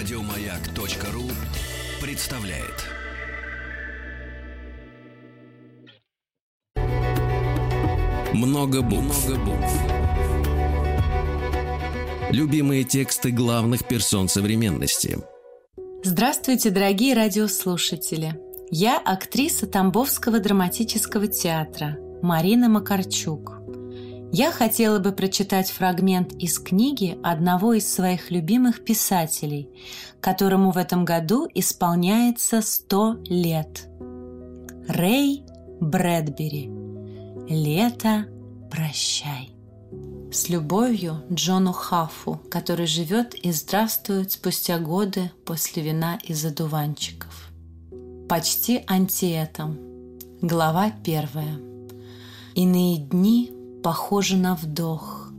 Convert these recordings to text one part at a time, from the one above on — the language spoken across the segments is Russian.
Радиомаяк.ру представляет. Много букв. Много букв. Любимые тексты главных персон современности. Здравствуйте, дорогие радиослушатели! Я актриса Тамбовского драматического театра Марина Макарчук. Я хотела бы прочитать фрагмент из книги одного из своих любимых писателей, которому в этом году исполняется 100 лет. Рэй Брэдбери. Лето, прощай. С любовью Джону Хаффу, который живет и здравствует спустя годы после вина из одуванчиков. Почти антиэтом. Глава первая. Иные дни похоже на вдох.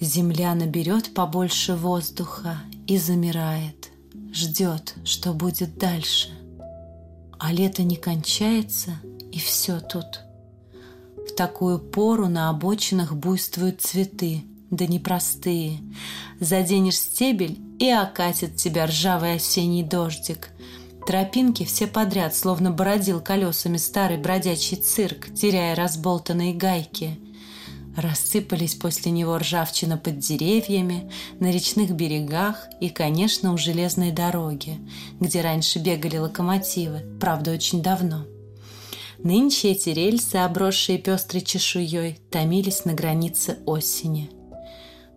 Земля наберет побольше воздуха и замирает, ждет, что будет дальше. А лето не кончается, и все тут. В такую пору на обочинах буйствуют цветы, да непростые. Заденешь стебель, и окатит тебя ржавый осенний дождик. Тропинки все подряд, словно бородил колесами старый бродячий цирк, теряя разболтанные гайки – Рассыпались после него ржавчина под деревьями, на речных берегах и, конечно, у железной дороги, где раньше бегали локомотивы, правда, очень давно. Нынче эти рельсы, обросшие пестрой чешуей, томились на границе осени.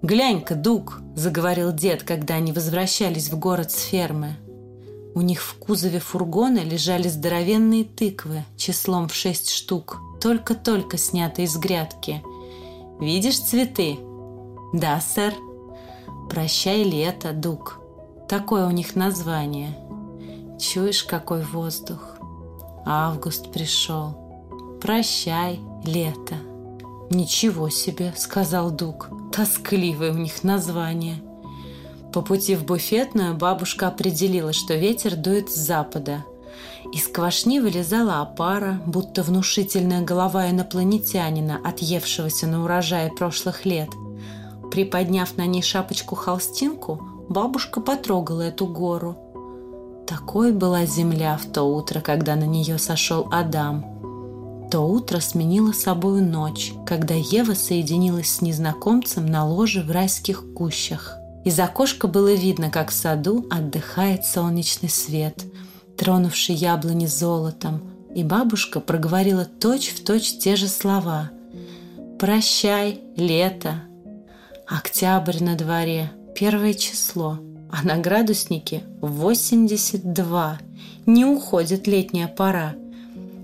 «Глянь-ка, Дуг!» – заговорил дед, когда они возвращались в город с фермы. У них в кузове фургона лежали здоровенные тыквы, числом в шесть штук, только-только снятые из грядки – Видишь цветы?» «Да, сэр». «Прощай, лето, Дуг». Такое у них название. Чуешь, какой воздух? Август пришел. Прощай, лето. Ничего себе, сказал Дуг. Тоскливое у них название. По пути в буфетную бабушка определила, что ветер дует с запада – из квашни вылезала опара, будто внушительная голова инопланетянина, отъевшегося на урожае прошлых лет. Приподняв на ней шапочку-холстинку, бабушка потрогала эту гору. Такой была земля в то утро, когда на нее сошел Адам. То утро сменило собою ночь, когда Ева соединилась с незнакомцем на ложе в райских кущах. Из окошка было видно, как в саду отдыхает солнечный свет – тронувший яблони золотом, и бабушка проговорила точь-в-точь точь те же слова. «Прощай, лето!» Октябрь на дворе, первое число, а на градуснике 82. Не уходит летняя пора.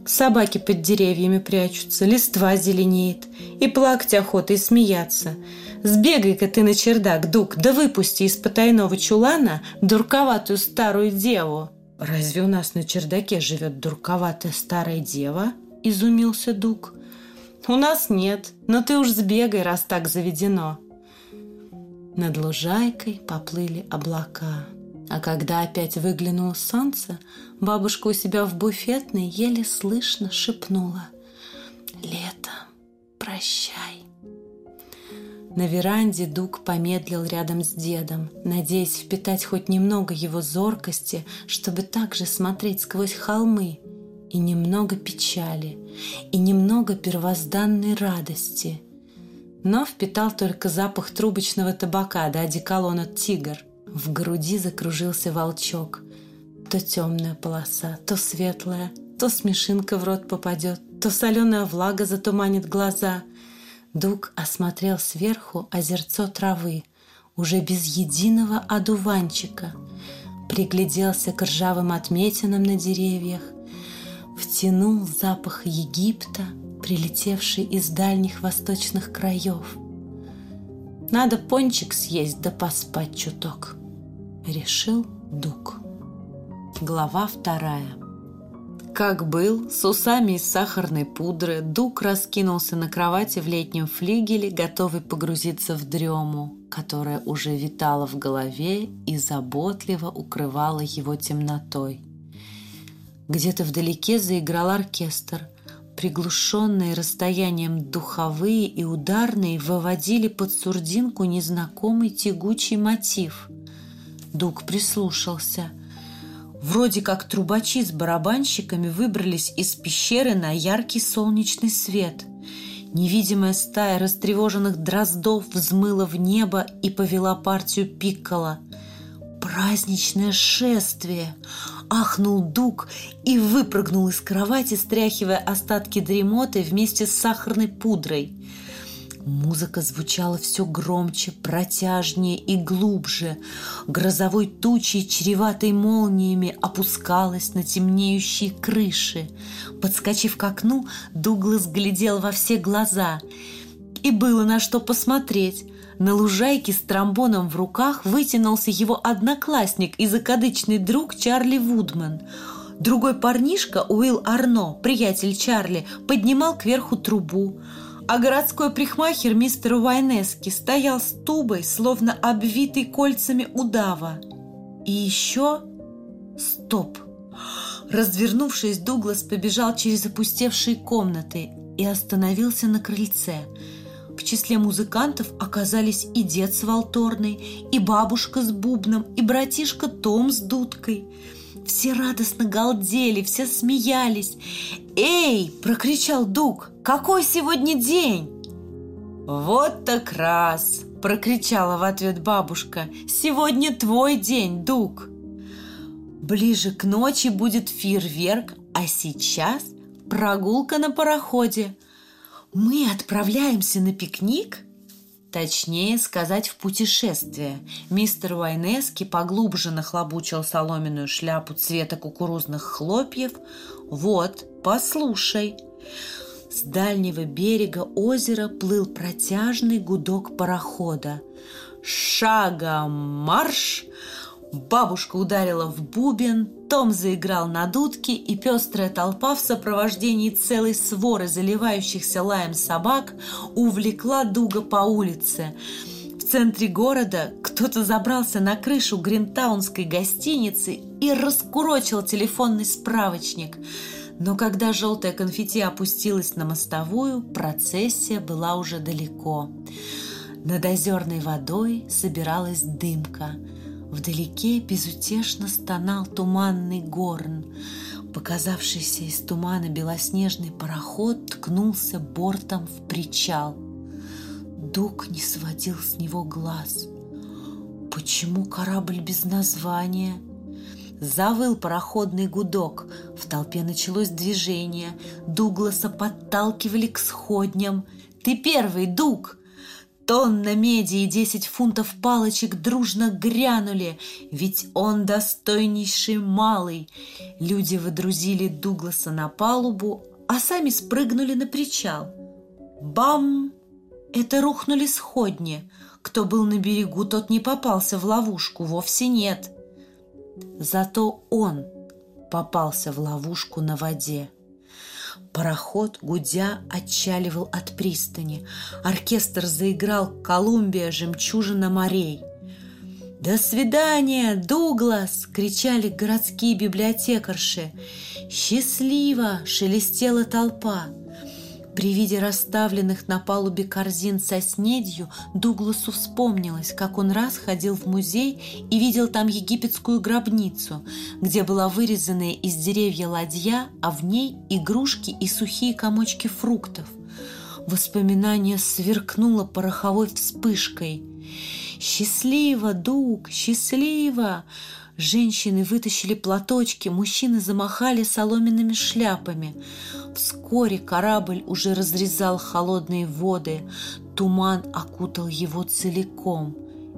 Собаки под деревьями прячутся, листва зеленеет, и плакать охота, и смеяться. Сбегай-ка ты на чердак, Дук, да выпусти из потайного чулана дурковатую старую деву. «Разве у нас на чердаке живет дурковатая старая дева?» – изумился Дуг. «У нас нет, но ты уж сбегай, раз так заведено». Над лужайкой поплыли облака. А когда опять выглянуло солнце, бабушка у себя в буфетной еле слышно шепнула «Лето, прощай». На веранде Дуг помедлил рядом с дедом, надеясь впитать хоть немного его зоркости, чтобы также смотреть сквозь холмы, и немного печали, и немного первозданной радости. Но впитал только запах трубочного табака да одеколона «Тигр». В груди закружился волчок. То темная полоса, то светлая, то смешинка в рот попадет, то соленая влага затуманит глаза — Дуг осмотрел сверху озерцо травы, уже без единого одуванчика, пригляделся к ржавым отметинам на деревьях, втянул запах Египта, прилетевший из дальних восточных краев. Надо пончик съесть да поспать чуток, решил Дуг. Глава вторая. Как был, с усами из сахарной пудры, Дуг раскинулся на кровати в летнем флигеле, готовый погрузиться в дрему, которая уже витала в голове и заботливо укрывала его темнотой. Где-то вдалеке заиграл оркестр. Приглушенные расстоянием духовые и ударные выводили под сурдинку незнакомый тягучий мотив. Дуг прислушался. Вроде как трубачи с барабанщиками выбрались из пещеры на яркий солнечный свет. Невидимая стая растревоженных дроздов взмыла в небо и повела партию пиккола. «Праздничное шествие!» Ахнул Дуг и выпрыгнул из кровати, стряхивая остатки дремоты вместе с сахарной пудрой. Музыка звучала все громче, протяжнее и глубже. Грозовой тучей, чреватой молниями, опускалась на темнеющие крыши. Подскочив к окну, Дуглас глядел во все глаза. И было на что посмотреть. На лужайке с тромбоном в руках вытянулся его одноклассник и закадычный друг Чарли Вудман. Другой парнишка, Уилл Арно, приятель Чарли, поднимал кверху трубу – а городской прихмахер мистер Уайнески стоял с тубой, словно обвитый кольцами удава. И еще... Стоп! Развернувшись, Дуглас побежал через опустевшие комнаты и остановился на крыльце. В числе музыкантов оказались и дед с волторной, и бабушка с бубном, и братишка Том с дудкой – все радостно галдели, все смеялись. «Эй!» – прокричал Дуг. «Какой сегодня день?» «Вот так раз!» – прокричала в ответ бабушка. «Сегодня твой день, Дуг!» Ближе к ночи будет фейерверк, а сейчас прогулка на пароходе. Мы отправляемся на пикник – Точнее сказать, в путешествие. Мистер Уайнески поглубже нахлобучил соломенную шляпу цвета кукурузных хлопьев. «Вот, послушай!» С дальнего берега озера плыл протяжный гудок парохода. «Шагом марш!» Бабушка ударила в бубен, Том заиграл на дудке, и пестрая толпа в сопровождении целой своры заливающихся лаем собак увлекла Дуга по улице. Центре города кто-то забрался на крышу гринтаунской гостиницы и раскурочил телефонный справочник. Но когда желтая конфетти опустилась на мостовую, процессия была уже далеко. Над озерной водой собиралась дымка – Вдалеке безутешно стонал туманный горн. Показавшийся из тумана белоснежный пароход ткнулся бортом в причал. Дуг не сводил с него глаз. Почему корабль без названия? Завыл пароходный гудок. В толпе началось движение. Дугласа подталкивали к сходням. «Ты первый, Дуг!» Тонна меди и десять фунтов палочек дружно грянули, ведь он достойнейший малый. Люди выдрузили Дугласа на палубу, а сами спрыгнули на причал. Бам! Это рухнули сходни. Кто был на берегу, тот не попался в ловушку, вовсе нет. Зато он попался в ловушку на воде. Пароход, гудя, отчаливал от пристани. Оркестр заиграл «Колумбия, жемчужина морей». «До свидания, Дуглас!» — кричали городские библиотекарши. «Счастливо!» — шелестела толпа. При виде расставленных на палубе корзин со снедью Дугласу вспомнилось, как он раз ходил в музей и видел там египетскую гробницу, где была вырезанная из деревья ладья, а в ней игрушки и сухие комочки фруктов. Воспоминание сверкнуло пороховой вспышкой. «Счастливо, Дуг, счастливо!» Женщины вытащили платочки, мужчины замахали соломенными шляпами. Вскоре корабль уже разрезал холодные воды, туман окутал его целиком,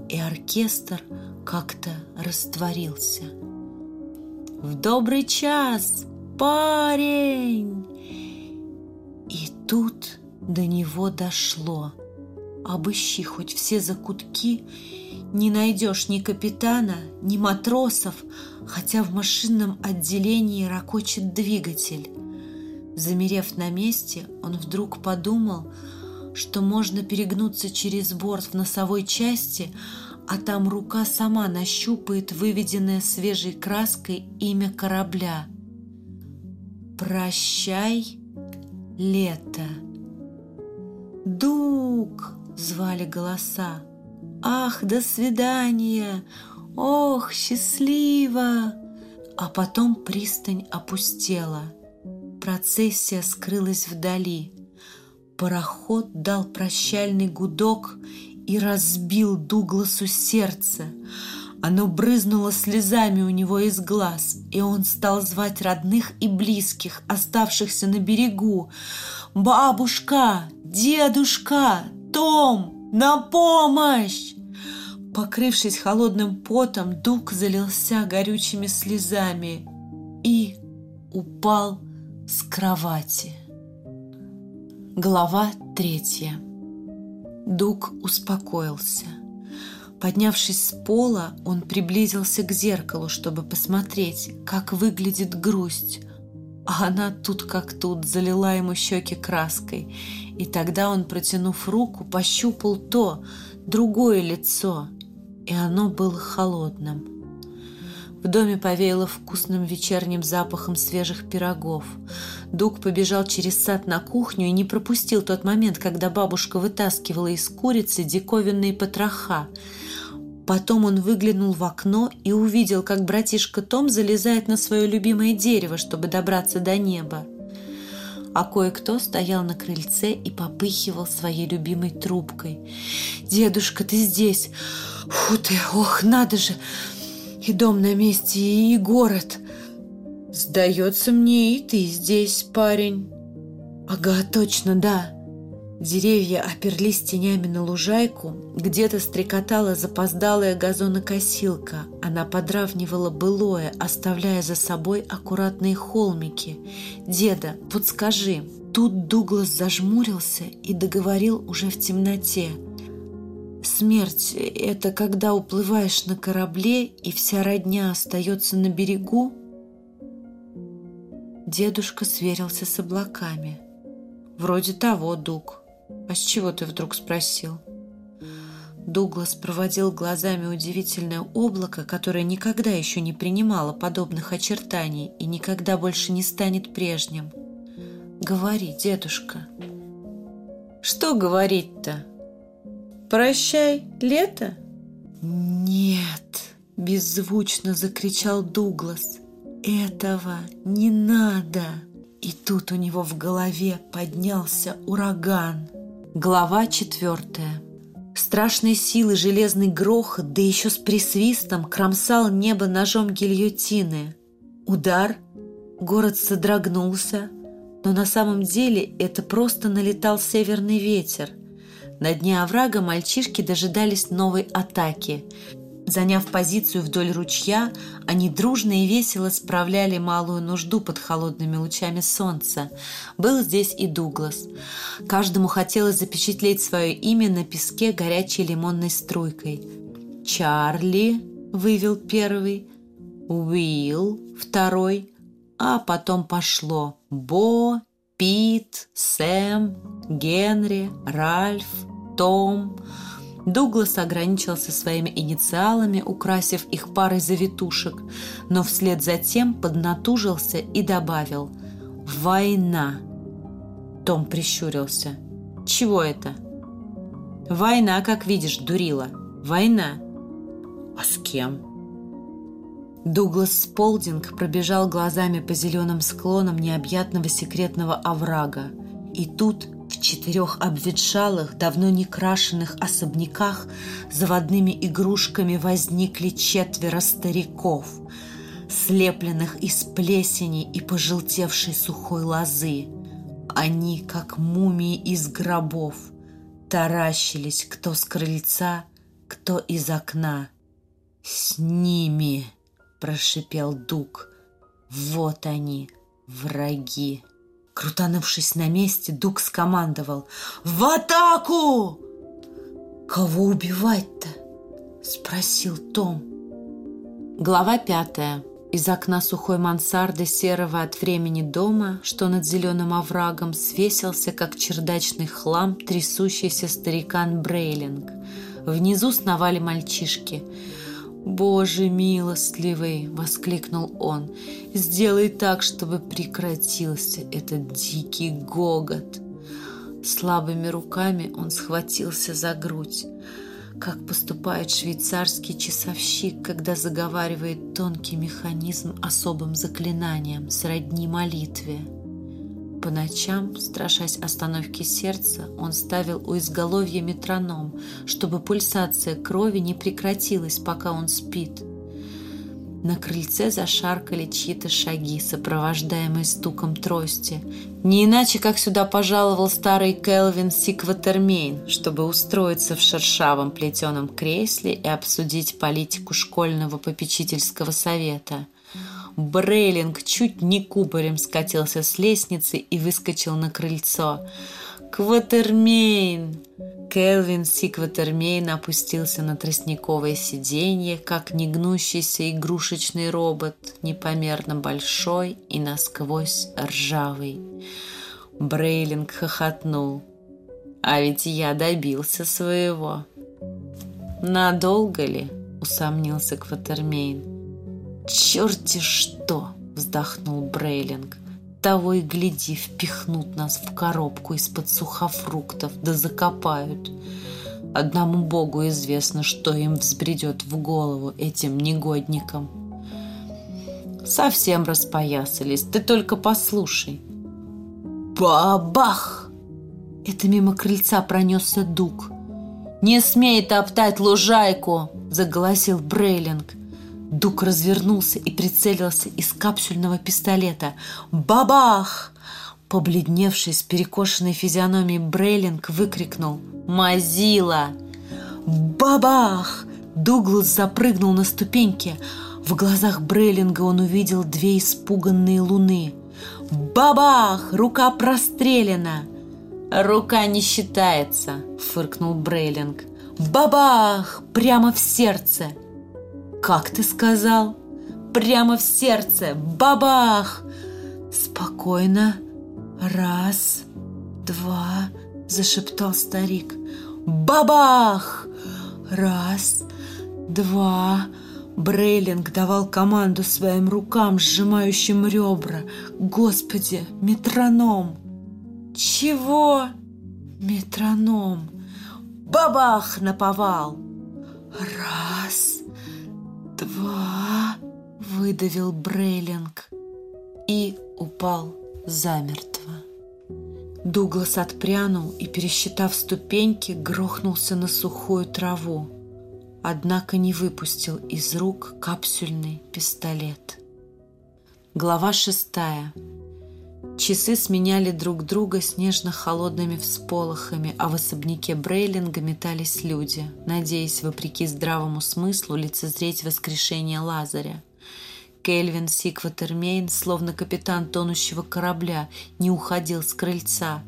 и оркестр как-то растворился. «В добрый час, парень!» И тут до него дошло. Обыщи хоть все закутки, не найдешь ни капитана, ни матросов, хотя в машинном отделении ракочет двигатель. Замерев на месте, он вдруг подумал, что можно перегнуться через борт в носовой части, а там рука сама нащупает выведенное свежей краской имя корабля. «Прощай, лето!» «Дуг!» — звали голоса. «Ах, до свидания! Ох, счастливо! А потом пристань опустела. Процессия скрылась вдали. Пароход дал прощальный гудок и разбил Дугласу сердце. Оно брызнуло слезами у него из глаз, и он стал звать родных и близких, оставшихся на берегу. «Бабушка! Дедушка! Том! На помощь!» Покрывшись холодным потом, Дуг залился горючими слезами и упал с кровати. Глава третья. Дуг успокоился. Поднявшись с пола, он приблизился к зеркалу, чтобы посмотреть, как выглядит грусть. А она тут как тут залила ему щеки краской. И тогда он, протянув руку, пощупал то, другое лицо, и оно было холодным. В доме повеяло вкусным вечерним запахом свежих пирогов. Дуг побежал через сад на кухню и не пропустил тот момент, когда бабушка вытаскивала из курицы диковинные потроха. Потом он выглянул в окно и увидел, как братишка Том залезает на свое любимое дерево, чтобы добраться до неба. А кое-кто стоял на крыльце и попыхивал своей любимой трубкой. «Дедушка, ты здесь! Фу ты, ох, надо же! И дом на месте, и город. Сдается мне, и ты здесь, парень. Ага, точно, да. Деревья оперлись тенями на лужайку, где-то стрекотала запоздалая газонокосилка. Она подравнивала былое, оставляя за собой аккуратные холмики. «Деда, подскажи». Тут Дуглас зажмурился и договорил уже в темноте – Смерть — это когда уплываешь на корабле, и вся родня остается на берегу? Дедушка сверился с облаками. Вроде того, Дуг. А с чего ты вдруг спросил? Дуглас проводил глазами удивительное облако, которое никогда еще не принимало подобных очертаний и никогда больше не станет прежним. «Говори, дедушка». «Что говорить-то?» Прощай, лето? Нет, беззвучно закричал Дуглас. Этого не надо. И тут у него в голове поднялся ураган. Глава четвертая. Страшной силы железный грохот, да еще с присвистом, кромсал небо ножом гильотины. Удар, город содрогнулся, но на самом деле это просто налетал северный ветер – на дне оврага мальчишки дожидались новой атаки. Заняв позицию вдоль ручья, они дружно и весело справляли малую нужду под холодными лучами солнца. Был здесь и Дуглас. Каждому хотелось запечатлеть свое имя на песке горячей лимонной струйкой. «Чарли» вывел первый, «Уилл» второй, а потом пошло «Бо», «Пит», «Сэм», «Генри», «Ральф», том. Дуглас ограничился своими инициалами, украсив их парой завитушек, но вслед за тем поднатужился и добавил «Война». Том прищурился. «Чего это?» «Война, как видишь, дурила. Война». «А с кем?» Дуглас Сполдинг пробежал глазами по зеленым склонам необъятного секретного оврага. И тут в четырех обветшалых, давно не крашенных особняках заводными игрушками возникли четверо стариков, слепленных из плесени и пожелтевшей сухой лозы. Они, как мумии из гробов, таращились кто с крыльца, кто из окна. «С ними!» – прошипел Дуг. «Вот они, враги!» Крутанувшись на месте, Дуг скомандовал «В атаку!» «Кого убивать-то?» — спросил Том. Глава пятая. Из окна сухой мансарды серого от времени дома, что над зеленым оврагом, свесился, как чердачный хлам, трясущийся старикан Брейлинг. Внизу сновали мальчишки — «Боже милостливый!» — воскликнул он. «Сделай так, чтобы прекратился этот дикий гогот!» Слабыми руками он схватился за грудь. как поступает швейцарский часовщик, когда заговаривает тонкий механизм особым заклинанием, сродни молитве. По ночам, страшась остановки сердца, он ставил у изголовья метроном, чтобы пульсация крови не прекратилась, пока он спит – на крыльце зашаркали чьи-то шаги, сопровождаемые стуком трости. Не иначе, как сюда пожаловал старый Келвин Си Квотермейн, чтобы устроиться в шершавом плетеном кресле и обсудить политику школьного попечительского совета. Брейлинг чуть не кубарем скатился с лестницы и выскочил на крыльцо. «Квотермейн!» Келвин Си Квотермейн опустился на тростниковое сиденье, как негнущийся игрушечный робот, непомерно большой и насквозь ржавый. Брейлинг хохотнул. «А ведь я добился своего». «Надолго ли?» — усомнился Кватермейн. «Черти что!» — вздохнул Брейлинг. Того и гляди, впихнут нас в коробку из-под сухофруктов, да закопают. Одному Богу известно, что им взбредет в голову этим негодникам. Совсем распоясались, ты только послушай. Бабах! Это мимо крыльца пронесся дуг. «Не смей топтать лужайку!» – заголосил Брейлинг. Дук развернулся и прицелился из капсульного пистолета. «Бабах!» Побледневший с перекошенной физиономией Брейлинг выкрикнул «Мазила!» «Бабах!» Дуглас запрыгнул на ступеньки. В глазах Брейлинга он увидел две испуганные луны. «Бабах! Рука прострелена!» «Рука не считается!» — фыркнул Брейлинг. «Бабах! Прямо в сердце!» «Как ты сказал?» «Прямо в сердце! Бабах!» «Спокойно. Раз, два...» — зашептал старик. «Бабах!» «Раз, два...» Брейлинг давал команду своим рукам, сжимающим ребра. «Господи, метроном!» «Чего?» «Метроном!» «Бабах!» наповал. «Раз, «Два!» — выдавил Брейлинг и упал замертво. Дуглас отпрянул и, пересчитав ступеньки, грохнулся на сухую траву, однако не выпустил из рук капсюльный пистолет. Глава шестая. Часы сменяли друг друга снежно-холодными всполохами, а в особняке Брейлинга метались люди, надеясь, вопреки здравому смыслу, лицезреть воскрешение Лазаря. Кельвин Си Квотермейн, словно капитан тонущего корабля, не уходил с крыльца.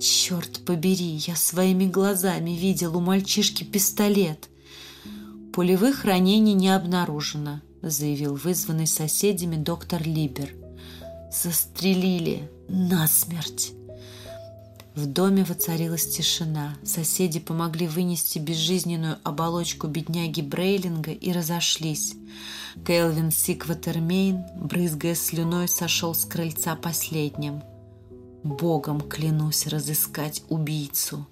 «Черт побери, я своими глазами видел у мальчишки пистолет!» «Пулевых ранений не обнаружено», — заявил вызванный соседями доктор Либер — застрелили насмерть. В доме воцарилась тишина. Соседи помогли вынести безжизненную оболочку бедняги Брейлинга и разошлись. Келвин Си Квотермейн, брызгая слюной, сошел с крыльца последним. Богом клянусь разыскать убийцу.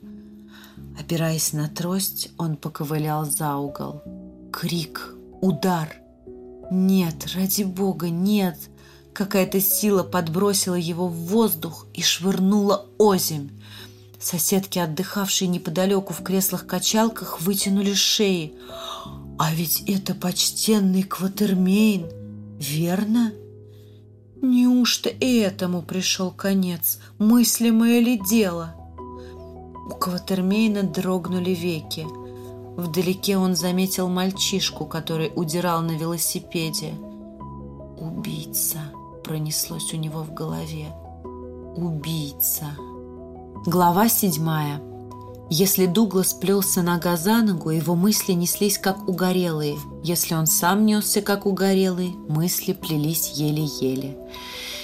Опираясь на трость, он поковылял за угол. Крик, удар. Нет, ради бога, нет. Какая-то сила подбросила его в воздух и швырнула озимь. Соседки, отдыхавшие неподалеку в креслах-качалках, вытянули шеи. А ведь это почтенный Кватермейн, верно? Неужто и этому пришел конец? Мыслимое ли дело? У Кватермейна дрогнули веки. Вдалеке он заметил мальчишку, который удирал на велосипеде. Убийца пронеслось у него в голове. Убийца. Глава седьмая. Если Дуглас плелся нога за ногу, его мысли неслись как угорелые. Если он сам несся как угорелый, мысли плелись еле-еле.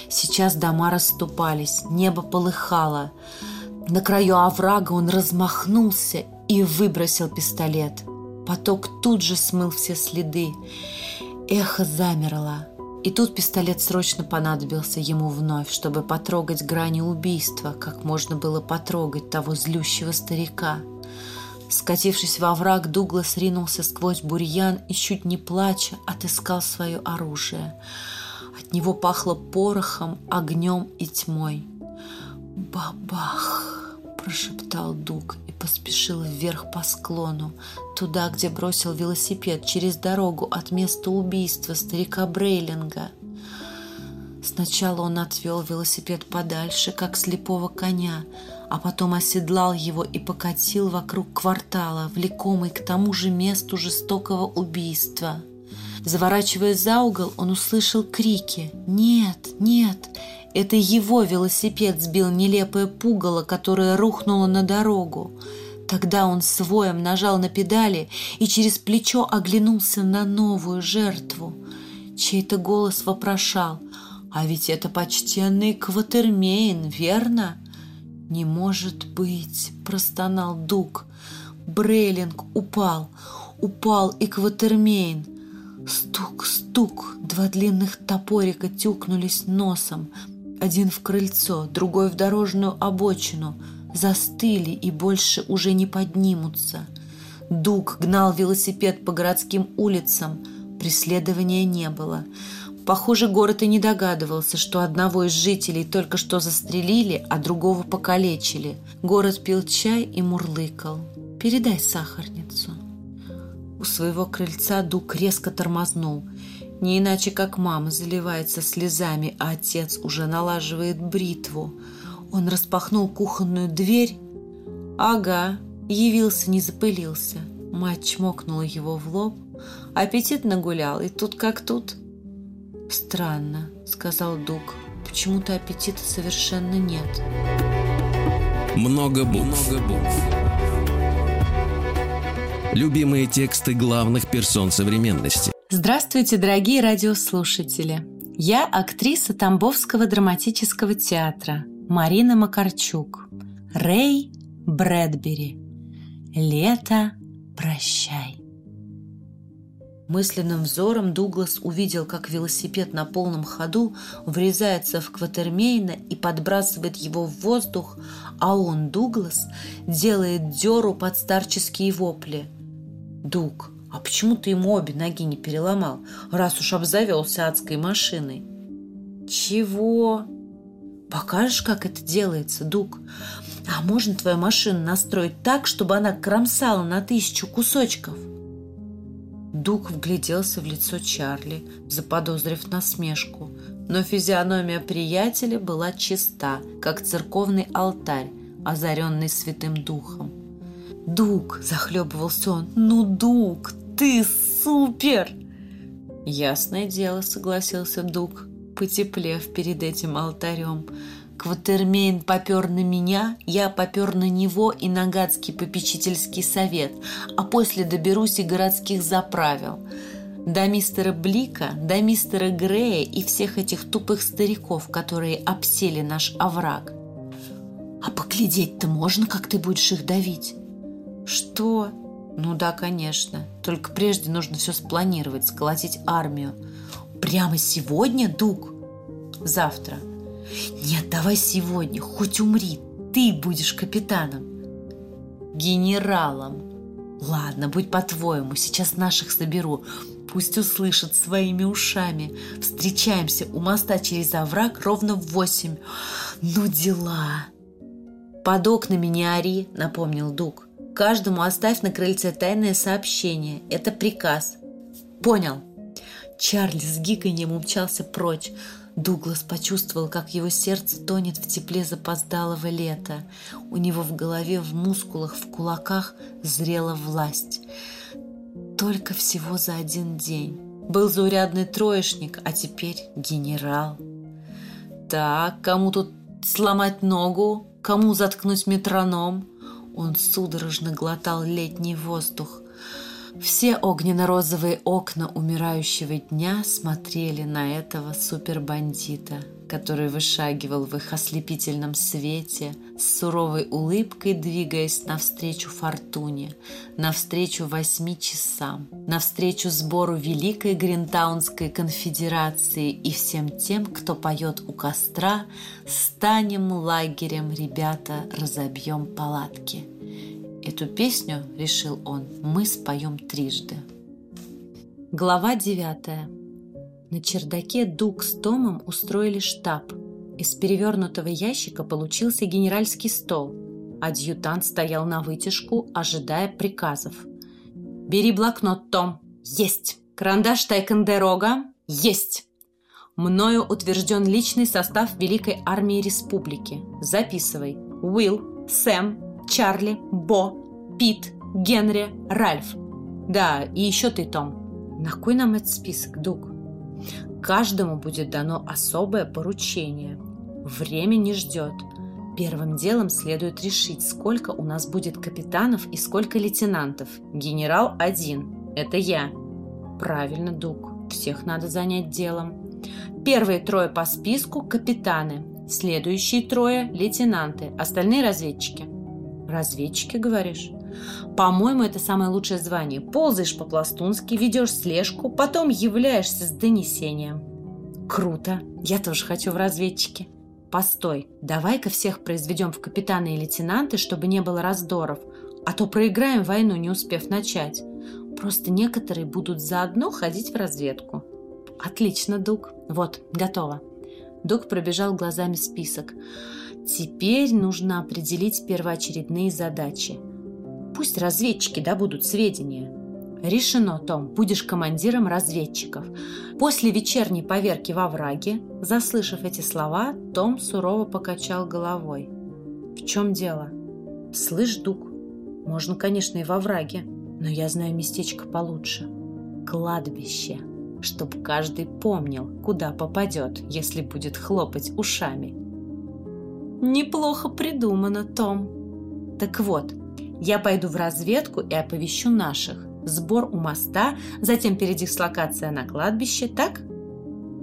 Сейчас дома расступались, небо полыхало. На краю оврага он размахнулся и выбросил пистолет. Поток тут же смыл все следы. Эхо замерло. И тут пистолет срочно понадобился ему вновь, чтобы потрогать грани убийства, как можно было потрогать того злющего старика. Скатившись во враг, Дуглас ринулся сквозь бурьян и, чуть не плача, отыскал свое оружие. От него пахло порохом, огнем и тьмой. «Бабах!» – прошептал Дуг поспешил вверх по склону, туда, где бросил велосипед через дорогу от места убийства старика Брейлинга. Сначала он отвел велосипед подальше, как слепого коня, а потом оседлал его и покатил вокруг квартала, влекомый к тому же месту жестокого убийства. Заворачивая за угол, он услышал крики «Нет! Нет! Это его велосипед сбил нелепое пугало, которое рухнуло на дорогу!» Тогда он своем нажал на педали и через плечо оглянулся на новую жертву. Чей-то голос вопрошал «А ведь это почтенный Кватермейн, верно?» «Не может быть!» – простонал Дуг. Брейлинг упал, упал и Кватермейн. Стук, стук, два длинных топорика тюкнулись носом. Один в крыльцо, другой в дорожную обочину. Застыли и больше уже не поднимутся. Дуг гнал велосипед по городским улицам. Преследования не было. Похоже, город и не догадывался, что одного из жителей только что застрелили, а другого покалечили. Город пил чай и мурлыкал. «Передай сахарницу». У своего крыльца Дук резко тормознул. Не иначе, как мама заливается слезами, а отец уже налаживает бритву. Он распахнул кухонную дверь. «Ага, явился, не запылился». Мать чмокнула его в лоб. Аппетит нагулял, и тут как тут – «Странно», — сказал Дуг. «Почему-то аппетита совершенно нет». Много букв. Много букв. Любимые тексты главных персон современности. Здравствуйте, дорогие радиослушатели. Я актриса Тамбовского драматического театра Марина Макарчук. Рэй Брэдбери. Лето, прощай. Мысленным взором Дуглас увидел, как велосипед на полном ходу врезается в Кватермейна и подбрасывает его в воздух, а он, Дуглас, делает дёру под старческие вопли. «Дуг, а почему ты ему обе ноги не переломал, раз уж обзавелся адской машиной?» «Чего?» «Покажешь, как это делается, Дуг? А можно твою машину настроить так, чтобы она кромсала на тысячу кусочков?» Дуг вгляделся в лицо Чарли, заподозрив насмешку, но физиономия приятеля была чиста, как церковный алтарь, озаренный святым духом. «Дуг!» – захлебывался он. «Ну, Дуг, ты супер!» «Ясное дело», – согласился Дуг, потеплев перед этим алтарем – Кватермейн попер на меня, я попер на него и на гадский попечительский совет, а после доберусь и городских заправил. До мистера Блика, до мистера Грея и всех этих тупых стариков, которые обсели наш овраг. А поглядеть-то можно, как ты будешь их давить? Что? Ну да, конечно. Только прежде нужно все спланировать, сколотить армию. Прямо сегодня, Дуг? Завтра. Нет, давай сегодня, хоть умри, ты будешь капитаном. Генералом. Ладно, будь по-твоему, сейчас наших соберу. Пусть услышат своими ушами. Встречаемся у моста через овраг ровно в восемь. Ну дела. Под окнами не ори, напомнил Дуг. Каждому оставь на крыльце тайное сообщение. Это приказ. Понял. Чарли с гиканьем умчался прочь. Дуглас почувствовал, как его сердце тонет в тепле запоздалого лета. У него в голове, в мускулах, в кулаках зрела власть. Только всего за один день. Был заурядный троечник, а теперь генерал. Так, кому тут сломать ногу? Кому заткнуть метроном? Он судорожно глотал летний воздух. Все огненно-розовые окна умирающего дня смотрели на этого супербандита, который вышагивал в их ослепительном свете, с суровой улыбкой двигаясь навстречу фортуне, навстречу восьми часам, навстречу сбору Великой Гринтаунской конфедерации и всем тем, кто поет у костра «Станем лагерем, ребята, разобьем палатки». Эту песню, решил он, мы споем трижды. Глава девятая. На чердаке Дуг с Томом устроили штаб. Из перевернутого ящика получился генеральский стол. Адъютант стоял на вытяжку, ожидая приказов. «Бери блокнот, Том!» «Есть!» «Карандаш Тайкандерога?» «Есть!» Мною утвержден личный состав Великой Армии Республики. Записывай. Уилл, Сэм, Чарли, Бо, Пит, Генри, Ральф. Да, и еще ты, Том. На кой нам этот список, Дуг? Каждому будет дано особое поручение. Время не ждет. Первым делом следует решить, сколько у нас будет капитанов и сколько лейтенантов. Генерал один. Это я. Правильно, Дуг. Всех надо занять делом. Первые трое по списку – капитаны. Следующие трое – лейтенанты. Остальные – разведчики. Разведчики, говоришь? По-моему, это самое лучшее звание. Ползаешь по-пластунски, ведешь слежку, потом являешься с донесением. Круто. Я тоже хочу в разведчики. Постой, давай-ка всех произведем в капитаны и лейтенанты, чтобы не было раздоров, а то проиграем войну, не успев начать. Просто некоторые будут заодно ходить в разведку. Отлично, Дуг. Вот, готово. Дуг пробежал глазами список. Теперь нужно определить первоочередные задачи. Пусть разведчики добудут сведения. Решено, Том, будешь командиром разведчиков. После вечерней поверки во враге, заслышав эти слова, Том сурово покачал головой. В чем дело? Слышь, Дуг, можно, конечно, и во враге, но я знаю местечко получше. Кладбище. Чтоб каждый помнил, куда попадет, если будет хлопать ушами. Неплохо придумано, Том. Так вот, я пойду в разведку и оповещу наших. Сбор у моста, затем передислокация на кладбище, так?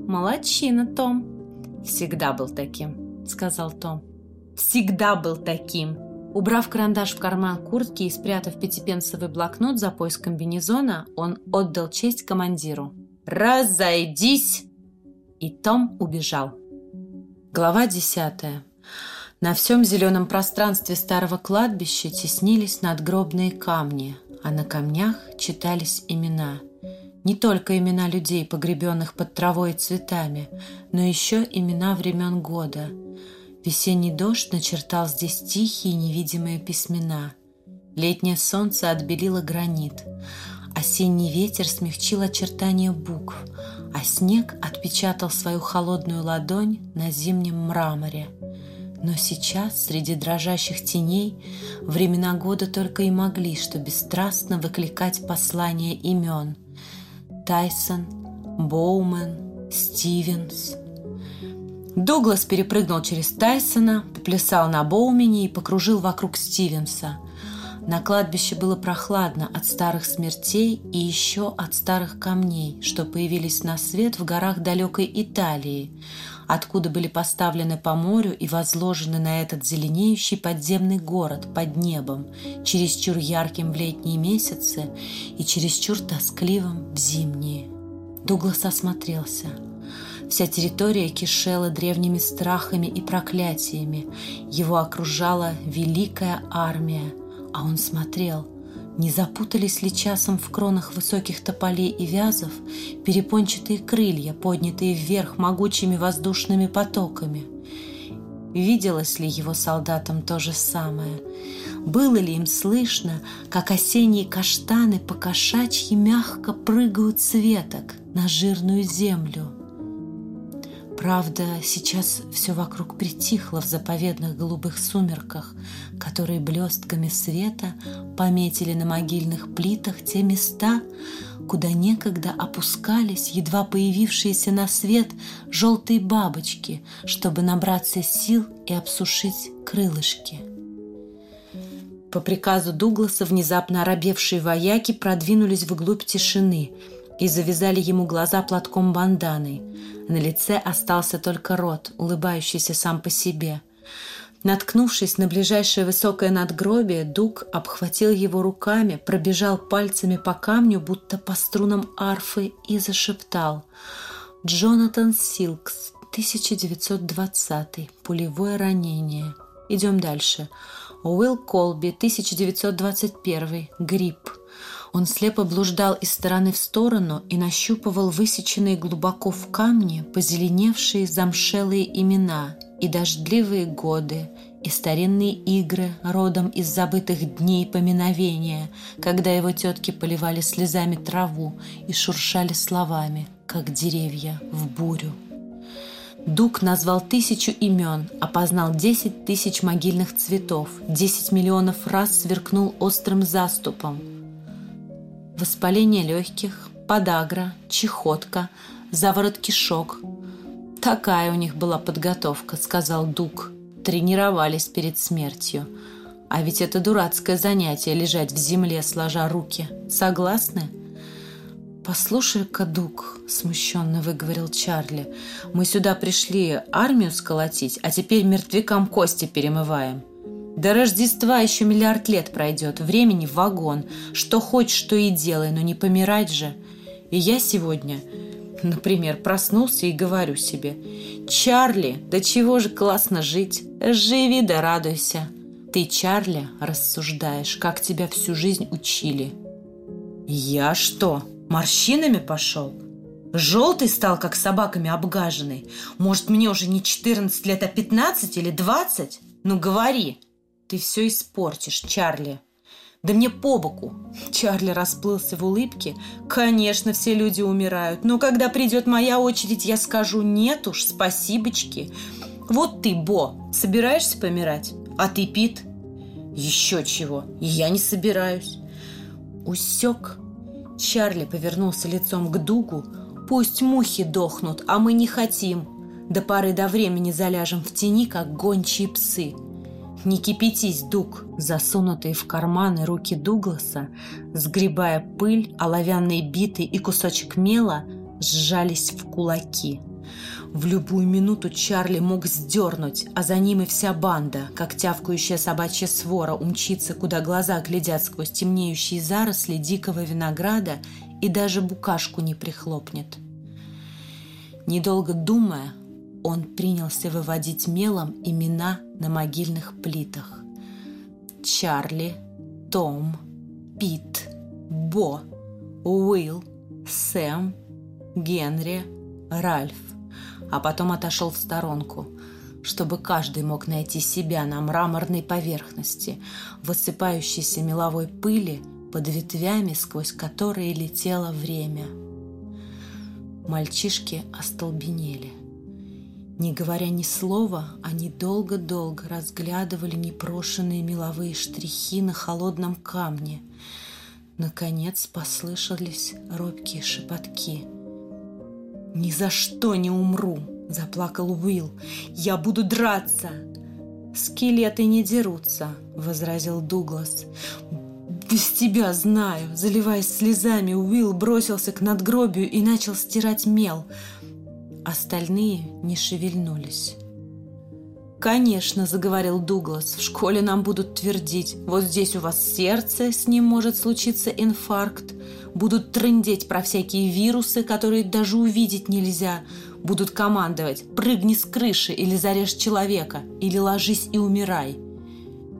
Молодчина, Том. Всегда был таким, сказал Том. Всегда был таким. Убрав карандаш в карман куртки и спрятав пятипенсовый блокнот за пояс комбинезона, он отдал честь командиру. «Разойдись!» И Том убежал. Глава десятая. На всем зеленом пространстве старого кладбища теснились надгробные камни, а на камнях читались имена. Не только имена людей, погребенных под травой и цветами, но еще имена времен года. Весенний дождь начертал здесь тихие невидимые письмена. Летнее солнце отбелило гранит. Осенний ветер смягчил очертания букв, а снег отпечатал свою холодную ладонь на зимнем мраморе – но сейчас, среди дрожащих теней, времена года только и могли, что бесстрастно выкликать послания имен. Тайсон, Боумен, Стивенс. Дуглас перепрыгнул через Тайсона, поплясал на Боумене и покружил вокруг Стивенса. На кладбище было прохладно от старых смертей и еще от старых камней, что появились на свет в горах далекой Италии – откуда были поставлены по морю и возложены на этот зеленеющий подземный город под небом, чересчур ярким в летние месяцы и чересчур тоскливым в зимние. Дуглас осмотрелся. Вся территория кишела древними страхами и проклятиями. Его окружала великая армия, а он смотрел – не запутались ли часом в кронах высоких тополей и вязов перепончатые крылья, поднятые вверх могучими воздушными потоками? Виделось ли его солдатам то же самое? Было ли им слышно, как осенние каштаны по кошачьи мягко прыгают с веток на жирную землю? Правда, сейчас все вокруг притихло в заповедных голубых сумерках, которые блестками света пометили на могильных плитах те места, куда некогда опускались едва появившиеся на свет желтые бабочки, чтобы набраться сил и обсушить крылышки. По приказу Дугласа внезапно оробевшие вояки продвинулись вглубь тишины и завязали ему глаза платком банданой – на лице остался только рот, улыбающийся сам по себе. Наткнувшись на ближайшее высокое надгробие, Дуг обхватил его руками, пробежал пальцами по камню, будто по струнам арфы, и зашептал «Джонатан Силкс, 1920 пулевое ранение. Идем дальше. Уилл Колби, 1921. Грипп. Он слепо блуждал из стороны в сторону и нащупывал высеченные глубоко в камне позеленевшие замшелые имена и дождливые годы, и старинные игры родом из забытых дней поминовения, когда его тетки поливали слезами траву и шуршали словами, как деревья в бурю. Дуг назвал тысячу имен, опознал десять тысяч могильных цветов, десять миллионов раз сверкнул острым заступом. Воспаление легких, подагра, чехотка, заворот кишок. Такая у них была подготовка, сказал Дуг. Тренировались перед смертью. А ведь это дурацкое занятие лежать в земле, сложа руки. Согласны? — «Послушай-ка, Дуг», — смущенно выговорил Чарли, «мы сюда пришли армию сколотить, а теперь мертвякам кости перемываем. До Рождества еще миллиард лет пройдет, времени вагон. Что хочешь, что и делай, но не помирать же. И я сегодня, например, проснулся и говорю себе, «Чарли, да чего же классно жить? Живи да радуйся». Ты, Чарли, рассуждаешь, как тебя всю жизнь учили. «Я что?» Морщинами пошел? Желтый стал, как собаками обгаженный. Может, мне уже не 14 лет, а 15 или 20? Ну, говори. Ты все испортишь, Чарли. Да мне по боку. Чарли расплылся в улыбке. Конечно, все люди умирают. Но когда придет моя очередь, я скажу нет уж, спасибочки. Вот ты, Бо, собираешься помирать? А ты, Пит? Еще чего. Я не собираюсь. Усек Чарли повернулся лицом к Дугу. «Пусть мухи дохнут, а мы не хотим. До поры до времени заляжем в тени, как гончие псы». «Не кипятись, Дуг!» Засунутые в карманы руки Дугласа, сгребая пыль, оловянные биты и кусочек мела, сжались в кулаки – в любую минуту Чарли мог сдернуть, а за ним и вся банда, как тявкающая собачья свора, умчится, куда глаза глядят сквозь темнеющие заросли дикого винограда и даже букашку не прихлопнет. Недолго думая, он принялся выводить мелом имена на могильных плитах. Чарли, Том, Пит, Бо, Уилл, Сэм, Генри, Ральф а потом отошел в сторонку, чтобы каждый мог найти себя на мраморной поверхности, высыпающейся меловой пыли под ветвями, сквозь которые летело время. Мальчишки остолбенели. Не говоря ни слова, они долго-долго разглядывали непрошенные меловые штрихи на холодном камне. Наконец послышались робкие шепотки – «Ни за что не умру!» – заплакал Уилл. «Я буду драться!» «Скелеты не дерутся», – возразил Дуглас. «Без тебя знаю!» Заливаясь слезами, Уилл бросился к надгробию и начал стирать мел. Остальные не шевельнулись. «Конечно», — заговорил Дуглас, — «в школе нам будут твердить, вот здесь у вас сердце, с ним может случиться инфаркт, будут трындеть про всякие вирусы, которые даже увидеть нельзя, будут командовать «прыгни с крыши» или «зарежь человека» или «ложись и умирай».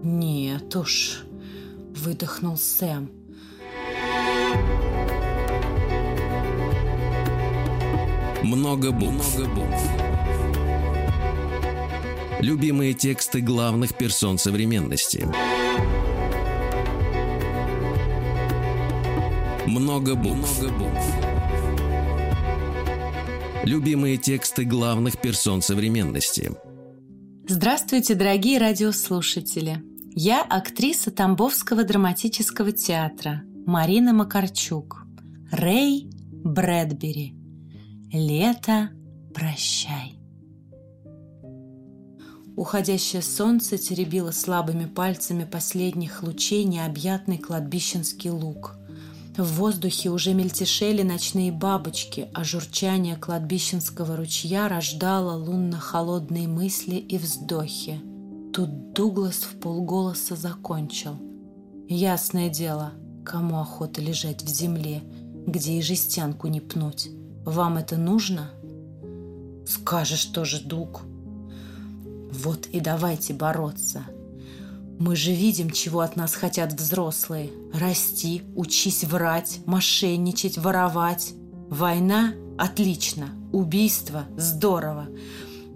«Нет уж», — выдохнул Сэм. Много букв. Много букв. Любимые тексты главных персон современности. Много букв. Много букв. Любимые тексты главных персон современности. Здравствуйте, дорогие радиослушатели! Я актриса Тамбовского драматического театра Марина Макарчук. Рэй Брэдбери. Лето, прощай. Уходящее солнце теребило слабыми пальцами последних лучей необъятный кладбищенский луг. В воздухе уже мельтешели ночные бабочки, а журчание кладбищенского ручья рождало лунно-холодные мысли и вздохи. Тут Дуглас в полголоса закончил. «Ясное дело, кому охота лежать в земле, где и жестянку не пнуть? Вам это нужно?» «Скажешь тоже, Дуг», вот и давайте бороться. Мы же видим, чего от нас хотят взрослые. Расти, учись врать, мошенничать, воровать. Война – отлично. Убийство – здорово.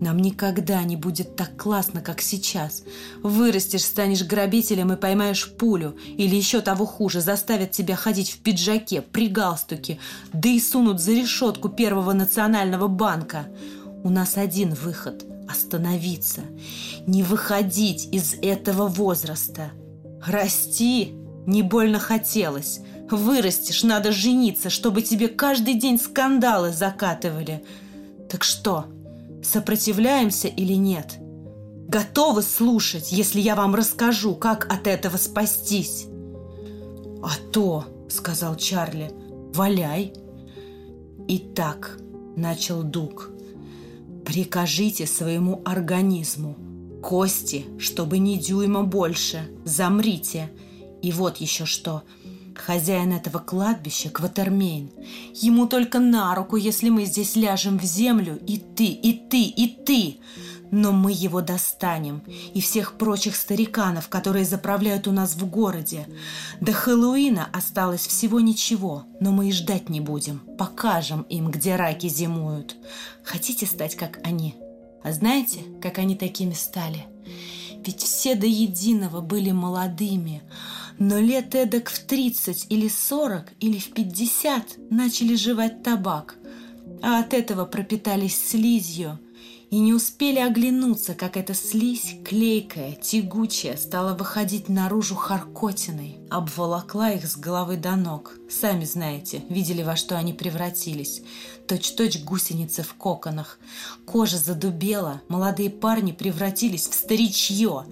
Нам никогда не будет так классно, как сейчас. Вырастешь, станешь грабителем и поймаешь пулю. Или еще того хуже, заставят тебя ходить в пиджаке, при галстуке, да и сунут за решетку Первого национального банка. У нас один выход – остановиться. Не выходить из этого возраста. Расти не больно хотелось. Вырастешь, надо жениться, чтобы тебе каждый день скандалы закатывали. Так что – Сопротивляемся или нет? Готовы слушать, если я вам расскажу, как от этого спастись? А то, сказал Чарли, валяй. Итак, начал Дуг, прикажите своему организму, кости, чтобы ни дюйма больше, замрите. И вот еще что – Хозяин этого кладбища – Кватермейн. Ему только на руку, если мы здесь ляжем в землю, и ты, и ты, и ты. Но мы его достанем, и всех прочих стариканов, которые заправляют у нас в городе. До Хэллоуина осталось всего ничего, но мы и ждать не будем. Покажем им, где раки зимуют. Хотите стать, как они? А знаете, как они такими стали? Ведь все до единого были молодыми – но лет эдак в 30 или 40 или в 50 начали жевать табак, а от этого пропитались слизью – и не успели оглянуться, как эта слизь, клейкая, тягучая, стала выходить наружу харкотиной, обволокла их с головы до ног. Сами знаете, видели, во что они превратились. Точь-точь гусеницы в коконах. Кожа задубела, молодые парни превратились в старичье.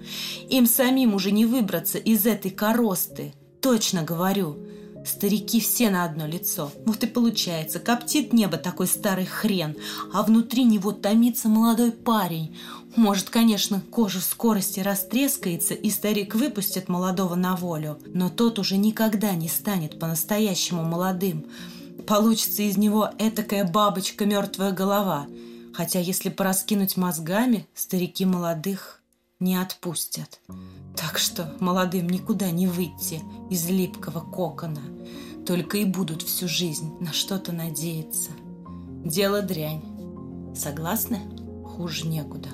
Им самим уже не выбраться из этой коросты. Точно говорю – Старики все на одно лицо. Вот и получается, коптит небо такой старый хрен, а внутри него томится молодой парень. Может, конечно, кожа в скорости растрескается, и старик выпустит молодого на волю, но тот уже никогда не станет по-настоящему молодым. Получится из него этакая бабочка мертвая голова. Хотя, если пораскинуть мозгами, старики молодых не отпустят. Так что молодым никуда не выйти из липкого кокона. Только и будут всю жизнь на что-то надеяться. Дело дрянь. Согласны? Хуже некуда.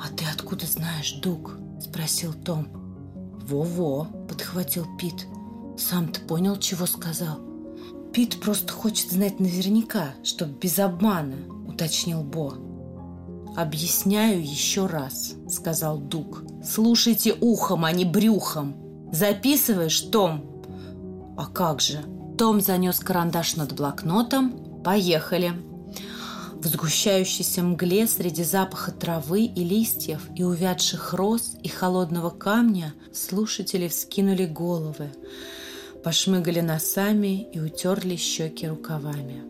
«А ты откуда знаешь, Дуг?» – спросил Том. «Во-во», – подхватил Пит. «Сам ты понял, чего сказал?» «Пит просто хочет знать наверняка, чтобы без обмана», – уточнил Бо. «Объясняю еще раз», — сказал Дуг. «Слушайте ухом, а не брюхом. Записываешь, Том?» «А как же?» Том занес карандаш над блокнотом. «Поехали!» В сгущающейся мгле среди запаха травы и листьев и увядших роз и холодного камня слушатели вскинули головы, пошмыгали носами и утерли щеки рукавами.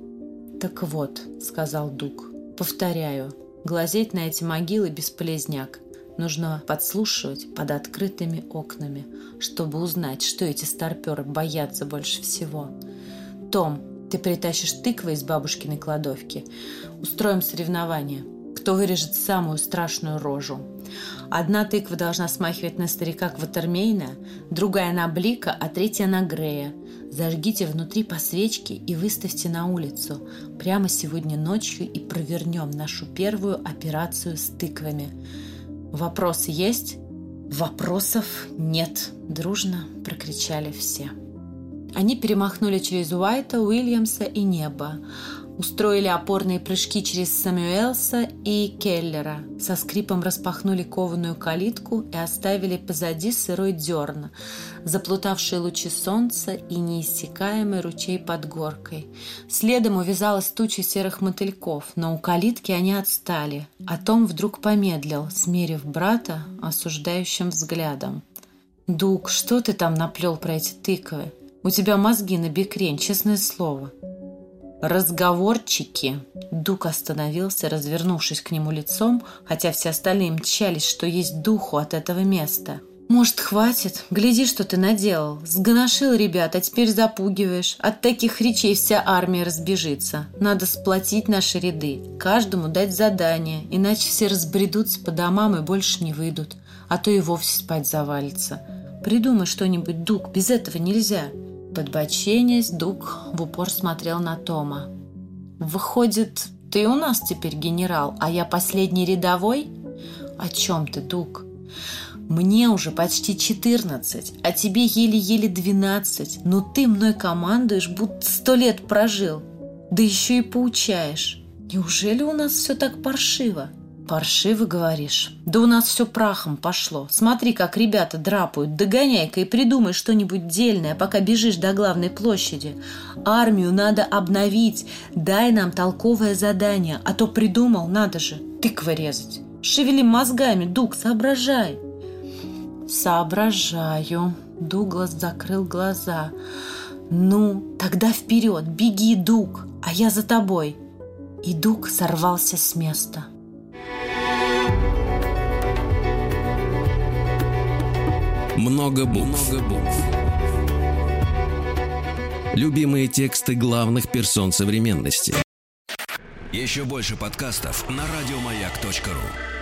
«Так вот», — сказал Дуг, — «повторяю, Глазеть на эти могилы бесполезняк. Нужно подслушивать под открытыми окнами, чтобы узнать, что эти старперы боятся больше всего. Том, ты притащишь тыквы из бабушкиной кладовки. Устроим соревнование. Кто вырежет самую страшную рожу. Одна тыква должна смахивать на старика Кватермейна, другая на Блика, а третья на Грея. Зажгите внутри по свечке и выставьте на улицу. Прямо сегодня ночью и провернем нашу первую операцию с тыквами. Вопросы есть? Вопросов нет, дружно прокричали все. Они перемахнули через Уайта, Уильямса и небо устроили опорные прыжки через Самюэлса и Келлера, со скрипом распахнули кованую калитку и оставили позади сырой дерн, заплутавшие лучи солнца и неиссякаемый ручей под горкой. Следом увязалась туча серых мотыльков, но у калитки они отстали, а Том вдруг помедлил, смерив брата осуждающим взглядом. «Дук, что ты там наплел про эти тыквы? У тебя мозги на бекрень, честное слово». «Разговорчики!» Дук остановился, развернувшись к нему лицом, хотя все остальные мчались, что есть духу от этого места. «Может, хватит? Гляди, что ты наделал. Сгоношил ребят, а теперь запугиваешь. От таких речей вся армия разбежится. Надо сплотить наши ряды. Каждому дать задание, иначе все разбредутся по домам и больше не выйдут. а то и вовсе спать завалится. Придумай что-нибудь, Дуг, без этого нельзя. Подбоченясь, Дуг в упор смотрел на Тома. «Выходит, ты у нас теперь генерал, а я последний рядовой?» «О чем ты, Дуг?» «Мне уже почти 14, а тебе еле-еле 12, но ты мной командуешь, будто сто лет прожил, да еще и поучаешь. Неужели у нас все так паршиво?» «Паршиво, говоришь? Да у нас все прахом пошло. Смотри, как ребята драпают. Догоняй-ка и придумай что-нибудь дельное, пока бежишь до главной площади. Армию надо обновить. Дай нам толковое задание, а то придумал, надо же, тыквы резать. Шевели мозгами, Дуг, соображай». «Соображаю». Дуглас закрыл глаза. «Ну, тогда вперед, беги, Дуг, а я за тобой». И Дуг сорвался с места. Много букв. Много букв. Любимые тексты главных персон современности. Еще больше подкастов на радиомаяк.ру.